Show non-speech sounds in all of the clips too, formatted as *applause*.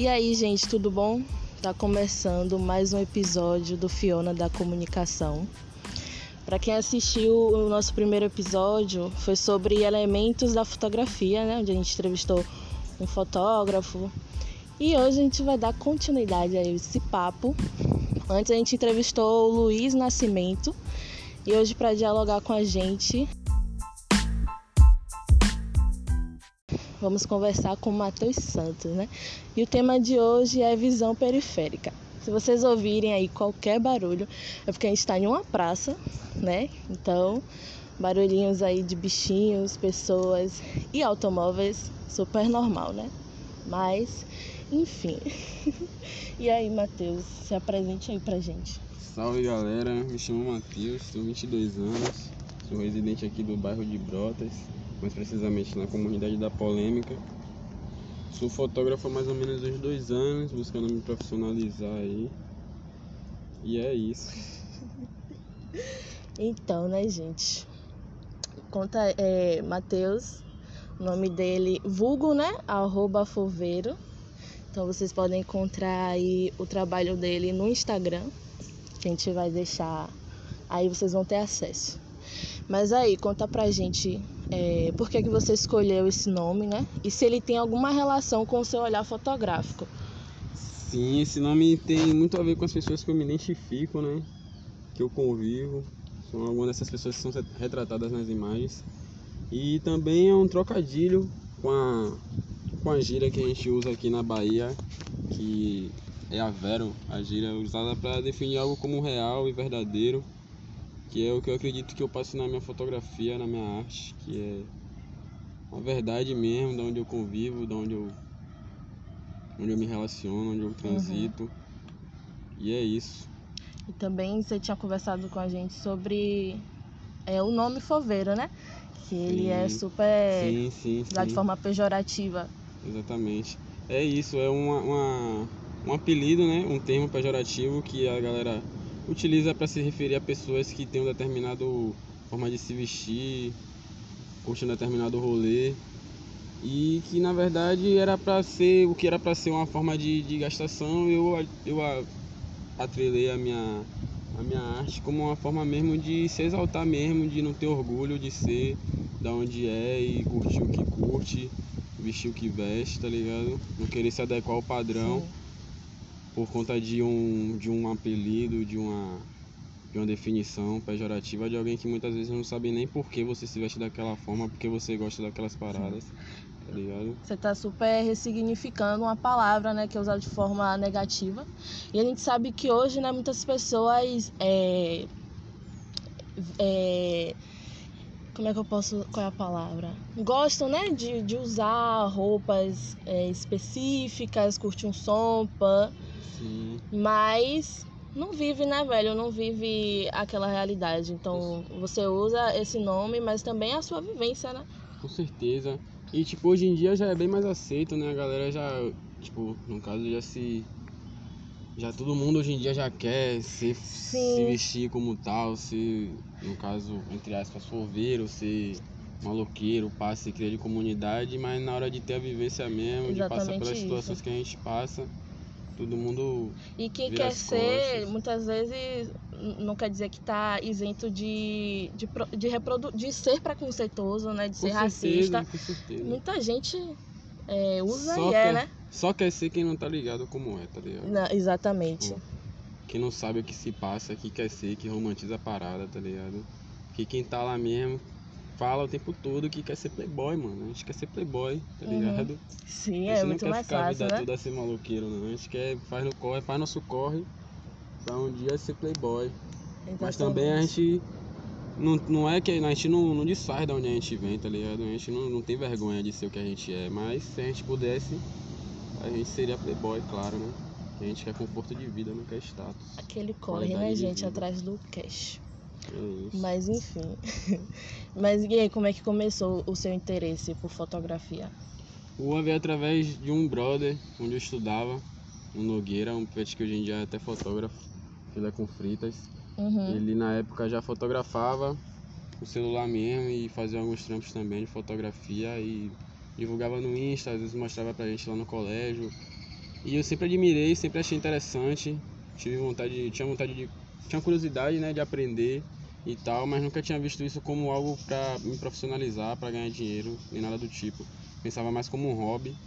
E aí, gente, tudo bom? Tá começando mais um episódio do Fiona da Comunicação. Para quem assistiu o nosso primeiro episódio, foi sobre elementos da fotografia, né? Onde a gente entrevistou um fotógrafo. E hoje a gente vai dar continuidade a esse papo. Antes a gente entrevistou o Luiz Nascimento. E hoje, para dialogar com a gente, vamos conversar com Matheus Santos, né? E o tema de hoje é visão periférica. Se vocês ouvirem aí qualquer barulho, é porque a gente está em uma praça, né? Então, barulhinhos aí de bichinhos, pessoas e automóveis, super normal, né? Mas, enfim. *laughs* e aí, Matheus, se apresente aí pra gente. Salve galera, me chamo Matheus, tenho 22 anos, sou residente aqui do bairro de Brotas, mais precisamente na comunidade da Polêmica. Sou fotógrafo há mais ou menos uns dois anos, buscando me profissionalizar aí. E é isso. *laughs* Então, né, gente? Conta, é, Matheus, o nome dele, vulgo, né? Arroba Foveiro. Então vocês podem encontrar aí o trabalho dele no Instagram. A gente vai deixar. Aí vocês vão ter acesso. Mas aí, conta pra gente é, por que, que você escolheu esse nome, né? E se ele tem alguma relação com o seu olhar fotográfico. Sim, esse nome tem muito a ver com as pessoas que eu me identifico, né? Que eu convivo. São algumas dessas pessoas que são retratadas nas imagens. E também é um trocadilho com a, com a gíria que a gente usa aqui na Bahia, que é a vero, a gíria usada para definir algo como real e verdadeiro que é o que eu acredito que eu passo na minha fotografia, na minha arte, que é a verdade mesmo, de onde eu convivo, de onde eu, onde eu me relaciono, onde eu transito. Uhum. E é isso. E também você tinha conversado com a gente sobre é, o nome Foveiro, né? Que ele é super. Sim, sim, sim. de forma pejorativa. Exatamente. É isso, é uma, uma, um apelido, né? Um termo pejorativo que a galera utiliza para se referir a pessoas que têm um determinado forma de se vestir, curtem um determinado rolê e que na verdade era para ser o que era para ser uma forma de, de gastação eu eu atrelei a minha a minha arte como uma forma mesmo de se exaltar mesmo de não ter orgulho de ser da onde é e curtir o que curte vestir o que veste tá ligado? Não querer se adequar ao padrão. Sim por conta de um, de um apelido, de uma, de uma definição pejorativa de alguém que muitas vezes não sabe nem por que você se veste daquela forma, porque você gosta daquelas paradas. Tá ligado? Você tá super ressignificando uma palavra, né, que é usada de forma negativa. E a gente sabe que hoje, né, muitas pessoas é, é, como é que eu posso. Qual é a palavra? Gostam, né? De, de usar roupas é, específicas, curtir um som, pã. Sim. Mas não vive, né, velho? Não vive aquela realidade. Então Isso. você usa esse nome, mas também a sua vivência, né? Com certeza. E tipo, hoje em dia já é bem mais aceito, né? A galera já, tipo, no caso já se. Já todo mundo hoje em dia já quer se, se vestir como tal, se, no caso, entre aspas, forveiro, ser maloqueiro, passe, cria de comunidade, mas na hora de ter a vivência mesmo, Exatamente de passar pelas isso. situações que a gente passa, todo mundo. E quem quer ser, muitas vezes, não quer dizer que está isento de, de, de, reprodu, de ser preconceituoso, né? De ser com certeza, racista. Com certeza. Muita gente é, usa só e é, é, né? Só quer ser quem não tá ligado como é, tá ligado? Não, exatamente. Quem não sabe o que se passa, que quer ser, que romantiza a parada, tá ligado? Que quem tá lá mesmo fala o tempo todo que quer ser playboy, mano. A gente quer ser playboy, tá uhum. ligado? Sim, é muito mais fácil, né? A gente não quer ficar a vida né? toda ser maloqueiro, não. A gente quer, faz no corre, faz nosso corre pra um dia ser playboy. Exatamente. Mas também a gente não, não é que a gente não, não desfaz de onde a gente vem, tá ligado? A gente não, não tem vergonha de ser o que a gente é, mas se a gente pudesse, a gente seria playboy, claro, né? A gente quer conforto de vida, não quer status. Aquele corre, né, gente, atrás do cash. É Mas enfim. *laughs* Mas e aí, como é que começou o seu interesse por fotografia? O veio através de um brother onde eu estudava, um Nogueira, um pet que hoje em dia é até fotógrafo, filé com fritas. Uhum. Ele na época já fotografava o celular mesmo e fazia alguns trampos também de fotografia e divulgava no Insta, às vezes mostrava pra gente lá no colégio. E eu sempre admirei, sempre achei interessante. Tive vontade, tinha vontade de, tinha curiosidade, né, de aprender e tal, mas nunca tinha visto isso como algo para me profissionalizar, para ganhar dinheiro, nem nada do tipo. Pensava mais como um hobby.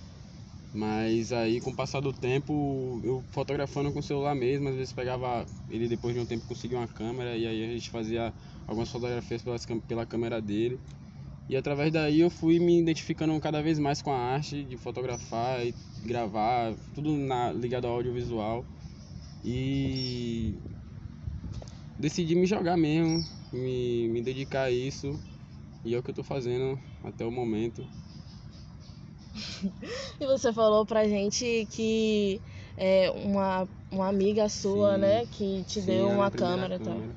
Mas aí com o passar do tempo, eu fotografando com o celular mesmo, às vezes pegava ele depois de um tempo conseguia uma câmera e aí a gente fazia algumas fotografias pela, pela câmera dele. E através daí eu fui me identificando cada vez mais com a arte de fotografar e gravar, tudo na, ligado ao audiovisual. E decidi me jogar mesmo, me, me dedicar a isso. E é o que eu tô fazendo até o momento. *laughs* e você falou pra gente que é uma, uma amiga sua, Sim. né, que te Sim, deu minha uma câmera e tal. câmera.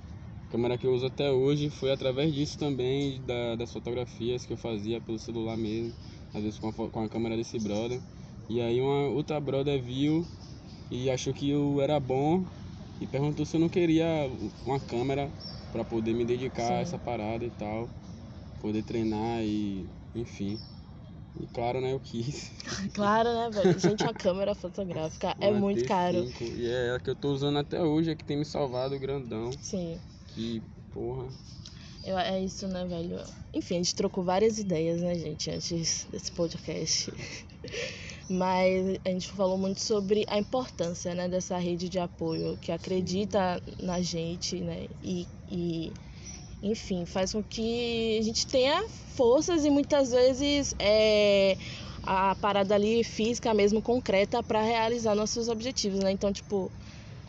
A câmera que eu uso até hoje foi através disso também, da, das fotografias que eu fazia pelo celular mesmo, às vezes com a, com a câmera desse brother. E aí uma outra brother viu e achou que eu era bom e perguntou se eu não queria uma câmera para poder me dedicar Sim. a essa parada e tal, poder treinar e enfim. E claro, né, eu quis. *laughs* Claro, né, velho? Gente, uma câmera fotográfica é Uma muito caro. T5, E é a que eu tô usando até hoje, é que tem me salvado grandão. Sim. Que, porra. Eu, é isso, né, velho? Enfim, a gente trocou várias ideias, né, gente, antes desse podcast. *laughs* Mas a gente falou muito sobre a importância, né, dessa rede de apoio que acredita na gente, né, e, e enfim, faz com que a gente tenha forças e muitas vezes é, a parada ali física mesmo, concreta, para realizar nossos objetivos, né? Então, tipo,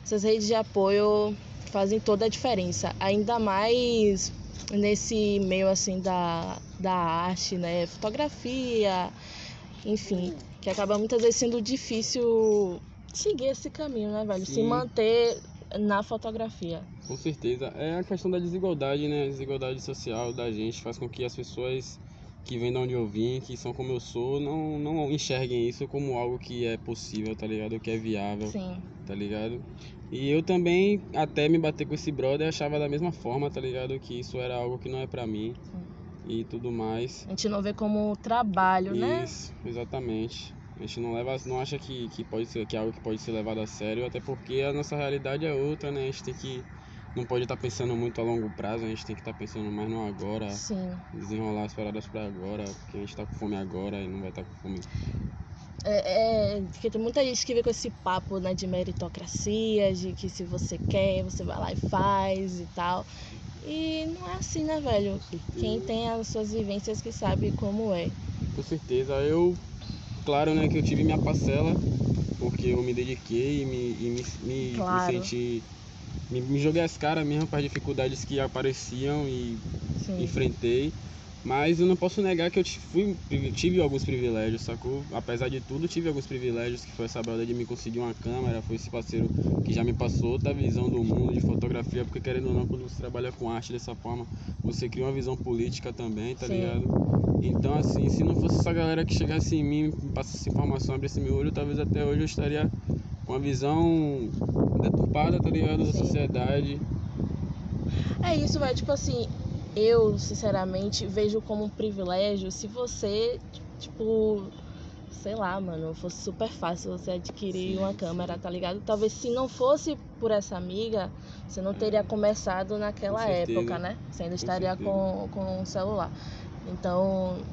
essas redes de apoio fazem toda a diferença, ainda mais nesse meio assim da, da arte, né? Fotografia, enfim, que acaba muitas vezes sendo difícil seguir esse caminho, né, velho? Se Sim. manter na fotografia. Com certeza. É a questão da desigualdade, né? A desigualdade social da gente faz com que as pessoas que vêm de onde eu vim, que são como eu sou, não, não enxerguem isso como algo que é possível, tá ligado? Que é viável, Sim. tá ligado? E eu também, até me bater com esse brother, achava da mesma forma, tá ligado? Que isso era algo que não é pra mim e tudo mais. A gente não vê como trabalho, né? Isso, exatamente. A gente não leva, não acha que, que pode ser que é algo que pode ser levado a sério, até porque a nossa realidade é outra, né? A gente tem que não pode estar pensando muito a longo prazo, a gente tem que estar pensando mais no agora, Sim. desenrolar as paradas pra agora, porque a gente tá com fome agora e não vai estar com fome. É, é, porque tem muita gente que vem com esse papo né, de meritocracia, de que se você quer, você vai lá e faz e tal. E não é assim, né, velho? Quem tem as suas vivências que sabe como é. Com certeza, eu, claro, né, que eu tive minha parcela, porque eu me dediquei e me, e me, me, Claro. me senti, me, me joguei as caras mesmo para as dificuldades que apareciam e Sim. enfrentei. Mas eu não posso negar que eu fui, tive alguns privilégios, sacou? Apesar de tudo, tive alguns privilégios, que foi essa brother de me conseguir uma câmera, foi esse parceiro que já me passou outra visão do mundo de fotografia, porque querendo ou não, quando você trabalha com arte dessa forma, você cria uma visão política também, tá Sim. ligado? Então, assim, se não fosse essa galera que chegasse em mim, me passasse informação, abrisse meu olho, talvez até hoje eu estaria com uma visão deturpada, tá ligado? Da Sim. sociedade. É isso, velho. Tipo assim, eu, sinceramente, vejo como um privilégio se você, tipo, sei lá, mano, fosse super fácil você adquirir Sim, uma sim. câmera, tá ligado? Talvez se não fosse por essa amiga, você não teria começado naquela Com época, né? Você ainda Com estaria certeza. com, com um celular. Então,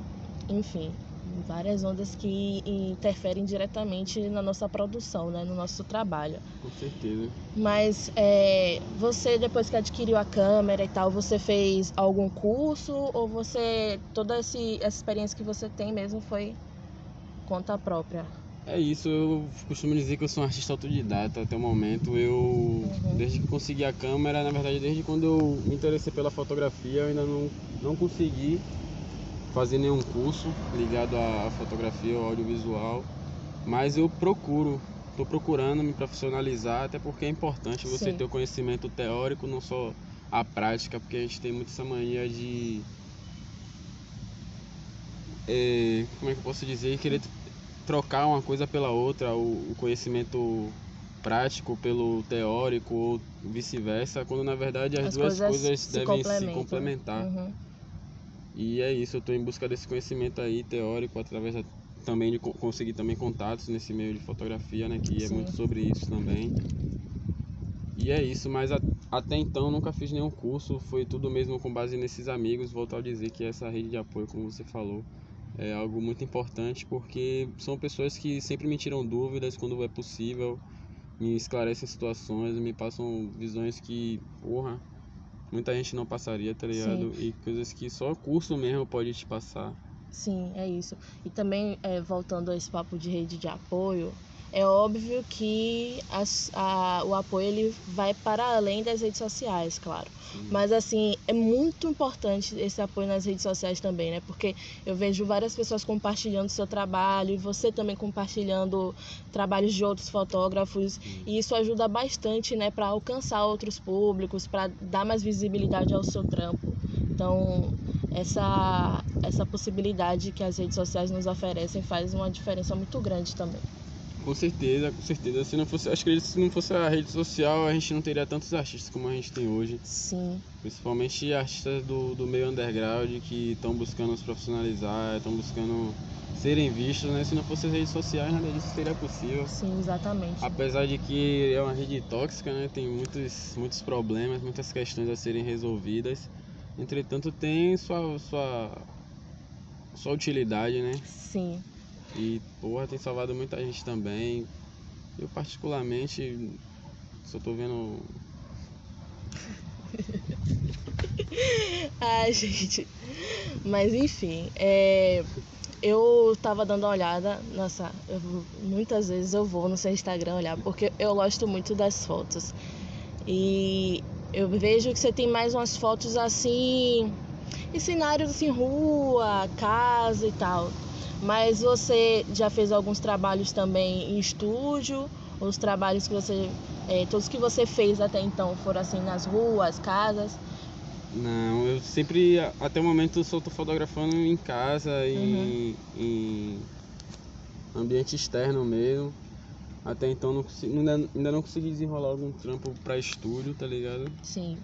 enfim, várias ondas que interferem diretamente na nossa produção, né? No nosso trabalho. Com certeza. Mas é, você, depois que adquiriu a câmera e tal, você fez algum curso ou você, toda esse, essa experiência que você tem mesmo foi conta própria? É isso, eu costumo dizer que eu sou um artista autodidata até o momento. Eu, Uhum. desde que consegui a câmera, na verdade, desde quando eu me interessei pela fotografia, eu ainda não, não consegui fazer nenhum curso ligado à fotografia ou audiovisual. Mas eu procuro, estou procurando me profissionalizar, até porque é importante você Sim. ter o conhecimento teórico, não só a prática, porque a gente tem muito essa mania de. é, como é que eu posso dizer? Querer trocar uma coisa pela outra, o, o conhecimento prático pelo teórico ou vice-versa, quando na verdade as, duas coisas, se devem se complementar. Uhum. E é isso, eu estou em busca desse conhecimento aí teórico através da também de co- conseguir também contatos nesse meio de fotografia, né? Que é Sim. muito sobre isso também. E é isso, mas a- até então nunca fiz nenhum curso, foi tudo mesmo com base nesses amigos. Volto a dizer que essa rede de apoio, como você falou, é algo muito importante porque são pessoas que sempre me tiram dúvidas quando é possível, me esclarecem situações, me passam visões que, porra, muita gente não passaria, tá ligado? E coisas que só o curso mesmo pode te passar. Sim, é isso. E também, é, voltando a esse papo de rede de apoio, é óbvio que as- a- o apoio ele vai para além das redes sociais, claro. Sim. Mas assim, é muito importante esse apoio nas redes sociais também, né? Porque eu vejo várias pessoas compartilhando seu trabalho e você também compartilhando trabalhos de outros fotógrafos, e isso ajuda bastante, né, para alcançar outros públicos, para dar mais visibilidade ao seu trampo. Então, essa essa possibilidade que as redes sociais nos oferecem faz uma diferença muito grande também. Com certeza, com certeza. Se não fosse, acho que se não fosse a rede social, a gente não teria tantos artistas como a gente tem hoje. Sim, Principalmente artistas do, do meio underground que estão buscando se profissionalizar, estão buscando serem vistos, né? Se não fosse as redes sociais, nada disso seria possível. sim, exatamente. Apesar de que é uma rede tóxica, né? Tem muitos, muitos problemas, muitas questões a serem resolvidas. Entretanto, tem sua, sua, sua utilidade, né? Sim. E, porra, tem salvado muita gente também. Eu, particularmente, só tô vendo. *laughs* Ai, gente. Mas enfim, é, eu tava dando uma olhada, nossa, eu muitas vezes eu vou no seu Instagram olhar, porque eu gosto muito das fotos. E eu vejo que você tem mais umas fotos assim, em cenários assim, rua, casa e tal. Mas você já fez alguns trabalhos também em estúdio? Os trabalhos que você. é, todos que você fez até então foram assim nas ruas, casas? Não, eu sempre, até o momento, só fotografando em casa, em, em ambiente externo mesmo. Até então não consigo, ainda, ainda não consegui desenrolar algum trampo pra estúdio, tá ligado? Sim.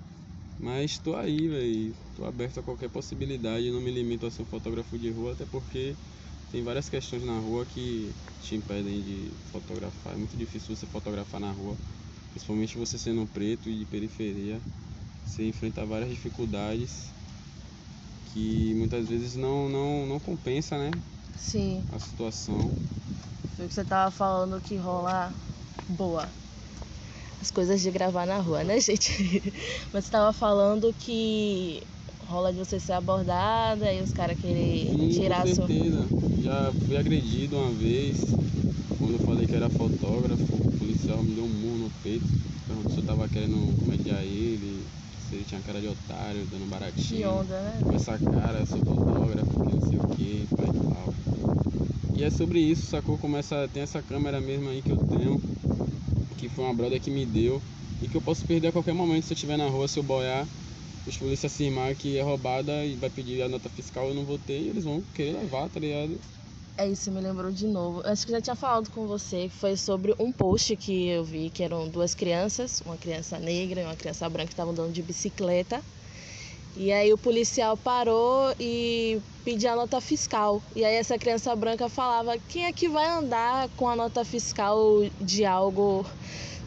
Mas tô aí, velho. Tô aberto a qualquer possibilidade, não me limito a ser um fotógrafo de rua, até porque tem várias questões na rua que te impedem de fotografar. É muito difícil você fotografar na rua, principalmente você sendo preto e de periferia. Você enfrenta várias dificuldades que muitas vezes não, não, não compensa, né? Sim. A situação. Foi o que você tava falando que rola boa. As coisas de gravar na rua, né, *laughs* gente? Mas você tava falando que rola de você ser abordada e os caras querer Sim, tirar com sua. Já fui agredido uma vez, quando eu falei que era fotógrafo, o policial me deu um murro no peito, perguntou se eu tava querendo comediar ele, se ele tinha cara de otário, dando Que baratinho. onda, né? Com essa cara, sou fotógrafo, que não sei o que, pai e tal. E é sobre isso, sacou? Como essa, tem essa câmera mesmo aí que eu tenho, que foi uma brother que me deu, e que eu posso perder a qualquer momento se eu estiver na rua, se eu boiar, os polícias afirmar que é roubada e vai pedir a nota fiscal, eu não e eles vão querer levar, tá ligado? É isso, me lembrou de novo. Acho que já tinha falado com você que foi sobre um post que eu vi que eram duas crianças, uma criança negra e uma criança branca que estavam andando de bicicleta. E aí o policial parou e pediu a nota fiscal. E aí essa criança branca falava: "Quem é que vai andar com a nota fiscal de algo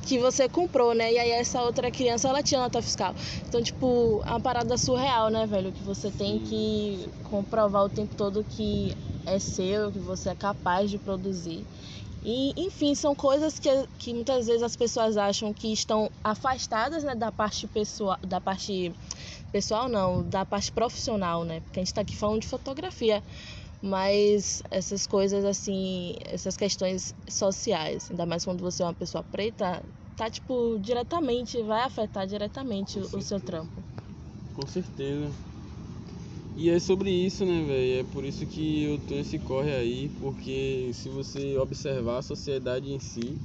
que você comprou, né?" E aí essa outra criança, ela tinha nota fiscal. Então, tipo, é uma parada surreal, né, velho, que você tem que comprovar o tempo todo que é seu, que você é capaz de produzir. E, enfim, são coisas que, que muitas vezes as pessoas acham que estão afastadas né, da parte pessoal, da parte pessoal não, da parte profissional, né? Porque a gente está aqui falando de fotografia, mas essas coisas assim, essas questões sociais, ainda mais quando você é uma pessoa preta, tá tipo diretamente, vai afetar diretamente o, seu trampo. Com certeza. E é sobre isso, né, velho? É por isso que eu tenho esse corre aí, porque se você observar a sociedade em si,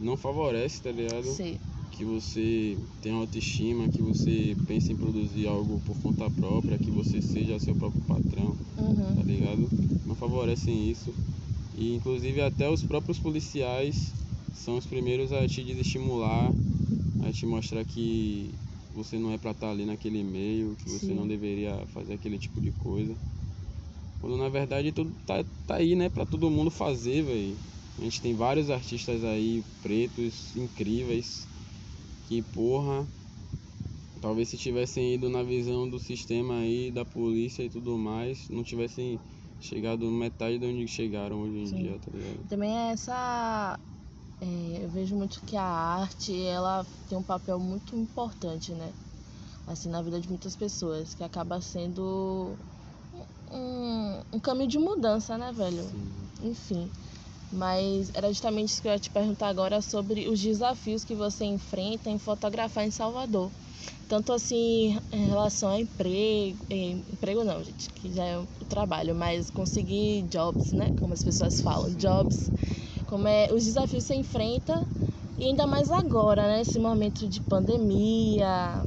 não favorece, tá ligado? Sei. Que você tenha autoestima, que você pense em produzir algo por conta própria, que você seja seu próprio patrão, tá Uhum. ligado? Não favorecem isso. E inclusive até os próprios policiais são os primeiros a te desestimular, a te mostrar que você não é pra estar ali naquele meio, que você Sim. não deveria fazer aquele tipo de coisa. Quando na verdade tudo tá, tá aí, né, pra todo mundo fazer, velho. A gente tem vários artistas aí, pretos, incríveis, que porra, talvez se tivessem ido na visão do sistema aí, da polícia e tudo mais, não tivessem chegado metade de onde chegaram hoje em Sim. dia, tá ligado? Também é essa. é, eu vejo muito que a arte ela tem um papel muito importante, né? Assim, na vida de muitas pessoas, que acaba sendo um, um caminho de mudança, né, velho? Sim. Enfim. Mas era justamente isso que eu ia te perguntar agora sobre os desafios que você enfrenta em fotografar em Salvador. Tanto assim em relação a emprego. em- emprego não, gente, que já é o trabalho, mas conseguir jobs, né? Como as pessoas falam, jobs. Como é os desafios que você enfrenta. E ainda mais agora, né? Esse momento de pandemia,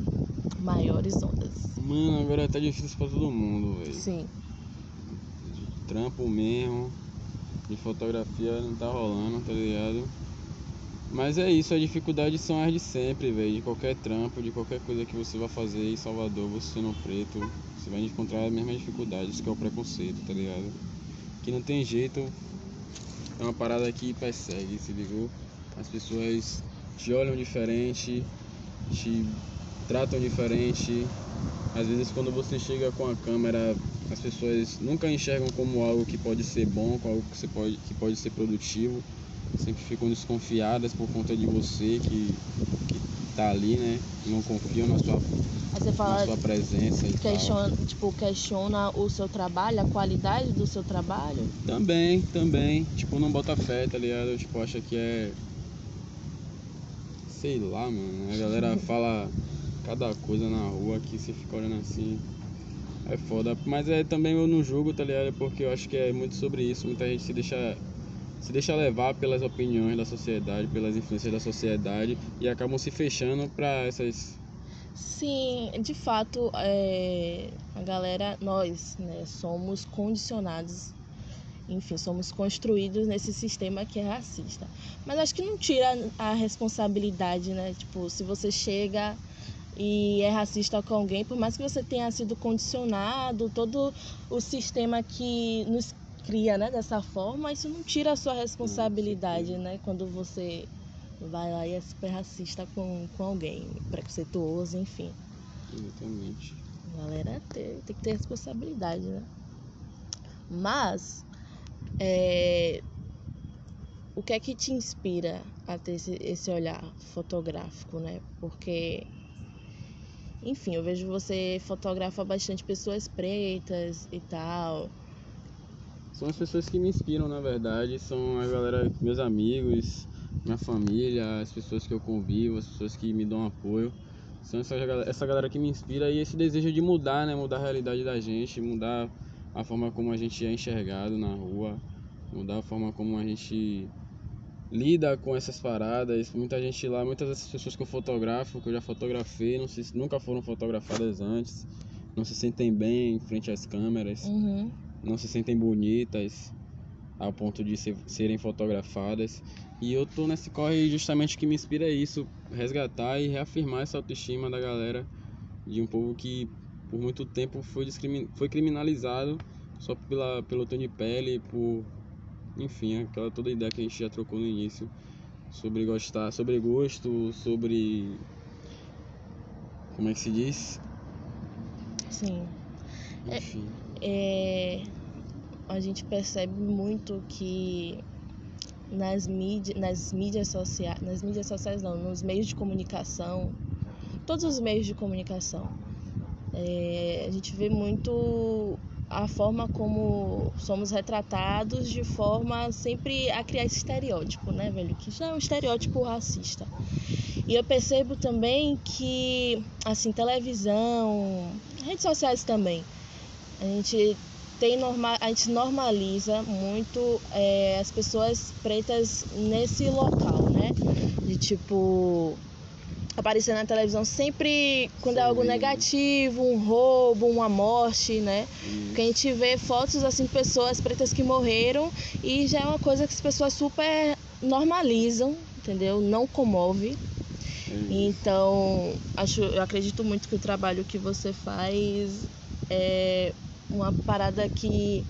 maiores ondas. Mano, agora tá difícil pra todo mundo, velho. Sim. Trampo mesmo, de fotografia não tá rolando, tá ligado? Mas é isso, as dificuldades são as de sempre, velho. De qualquer trampo, de qualquer coisa que você vai fazer em Salvador, você sendo preto, você vai encontrar as mesmas dificuldades, que é o preconceito, tá ligado? Que não tem jeito, é uma parada que persegue, se ligou? As pessoas te olham diferente, te tratam diferente. Às vezes quando você chega com a câmera, as pessoas nunca enxergam como algo que pode ser bom, como algo que, você pode, que pode ser produtivo. Sempre ficam desconfiadas por conta de você que, que tá ali, né? Não confiam na sua, na sua presença e tal. questiona, tipo, questiona o seu trabalho, a qualidade do seu trabalho. Também, também. Tipo, não bota fé, tá ligado? Tipo, acha que é. Sei lá, mano. A galera fala cada coisa na rua que você fica olhando assim. É foda. Mas é também eu não julgo, tá ligado? Porque eu acho que é muito sobre isso. Muita gente se deixa. Se deixa levar pelas opiniões da sociedade, pelas influências da sociedade e acabam se fechando pra essas. Sim, de fato, é, a galera, nós, né, somos condicionados, enfim, somos construídos nesse sistema que é racista. Mas acho que não tira a responsabilidade, né? Tipo, se você chega e é racista com alguém, por mais que você tenha sido condicionado, todo o sistema que nos cria, né, dessa forma, isso não tira a sua responsabilidade, né, quando você vai lá e é super racista com, com alguém, preconceituoso, enfim. Exatamente. A galera tem, tem que ter responsabilidade, né? Mas, é, o que é que te inspira a ter esse, esse olhar fotográfico, né? Porque, enfim, eu vejo você fotografa bastante pessoas pretas e tal. São as pessoas que me inspiram, na verdade, são a galera, meus amigos, minha família, as pessoas que eu convivo, as pessoas que me dão apoio. São essa, essa galera que me inspira e esse desejo de mudar, né? Mudar a realidade da gente, mudar a forma como a gente é enxergado na rua, mudar a forma como a gente lida com essas paradas. Muita gente lá, muitas dessas pessoas que eu fotografo, que eu já fotografei, não sei, se- nunca foram fotografadas antes, não se sentem bem em frente às câmeras Uhum. não se sentem bonitas ao ponto de ser- serem fotografadas. E eu tô nesse corre justamente que me inspira isso, resgatar e reafirmar essa autoestima da galera de um povo que por muito tempo foi, foi criminalizado só pela, pelo tom de pele, por enfim, aquela toda ideia que a gente já trocou no início sobre gostar, sobre gosto, sobre como é que se diz? Sim. É- Enfim. é, a gente percebe muito que nas mídias, nas mídias sociais, nas mídias sociais não, nos meios de comunicação, todos os meios de comunicação, é, a gente vê muito a forma como somos retratados de forma sempre a criar esse estereótipo, né, velho? Que já é um estereótipo racista. E eu percebo também que, assim, televisão, redes sociais também, a gente tem norma, a gente normaliza muito é, as pessoas pretas nesse local, né? De tipo aparecer na televisão sempre quando é algo Sim. negativo, um roubo, uma morte, né? Porque a gente vê fotos assim de pessoas pretas que morreram e já é uma coisa que as pessoas super normalizam, entendeu? Não comove. Então, acho, eu acredito muito que o trabalho que você faz é uma parada que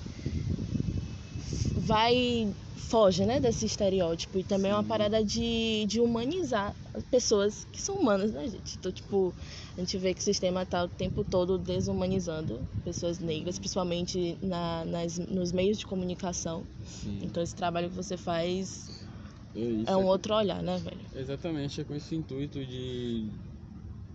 vai foge, né, desse estereótipo e também é uma Sim. parada de, de humanizar as pessoas que são humanas, né, gente? Então, tipo, a gente vê que o sistema tá o tempo todo desumanizando pessoas negras, principalmente na, nas, nos meios de comunicação. Sim. Então, esse trabalho que você faz É, é um é- outro olhar, né, velho? Exatamente, é com esse intuito de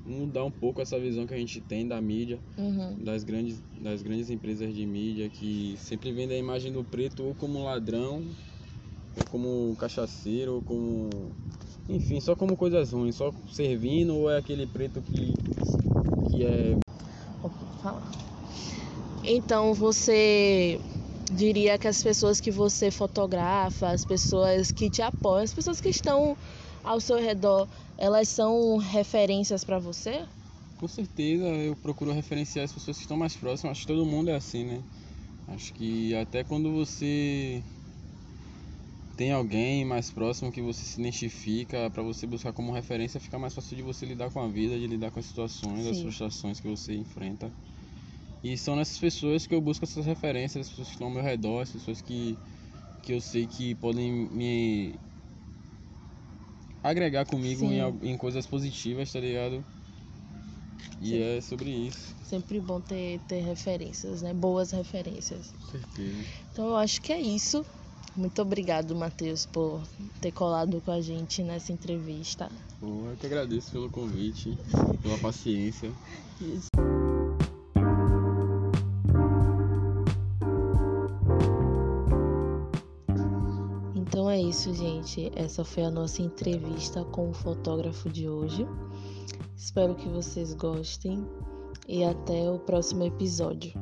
mudar um pouco essa visão que a gente tem da mídia, Uhum. das grandes, das grandes empresas de mídia que sempre vendem a imagem do preto ou como ladrão, ou como cachaceiro, ou como. Enfim, só como coisas ruins, só servindo, ou é aquele preto que, que é. Então, você diria que as pessoas que você fotografa, as pessoas que te apoiam, as pessoas que estão ao seu redor, elas são referências para você? Com certeza eu procuro referenciar as pessoas que estão mais próximas, acho que todo mundo é assim, né? Acho que até quando você tem alguém mais próximo que você se identifica para você buscar como referência, fica mais fácil de você lidar com a vida, de lidar com as situações, as Sim. frustrações que você enfrenta. E são nessas pessoas que eu busco essas referências, as pessoas que estão ao meu redor, as pessoas que, que eu sei que podem me agregar comigo em, em coisas positivas, tá ligado? E Sim. é sobre isso. Sempre bom ter, ter referências, né? Boas referências. Com certeza. Então, eu acho que é isso. Muito obrigado, Matheus, por ter colado com a gente nessa entrevista. Pô, eu que agradeço pelo convite, pela paciência. Isso. Gente. Essa foi a nossa entrevista com o fotógrafo de hoje. Espero que vocês gostem e até o próximo episódio.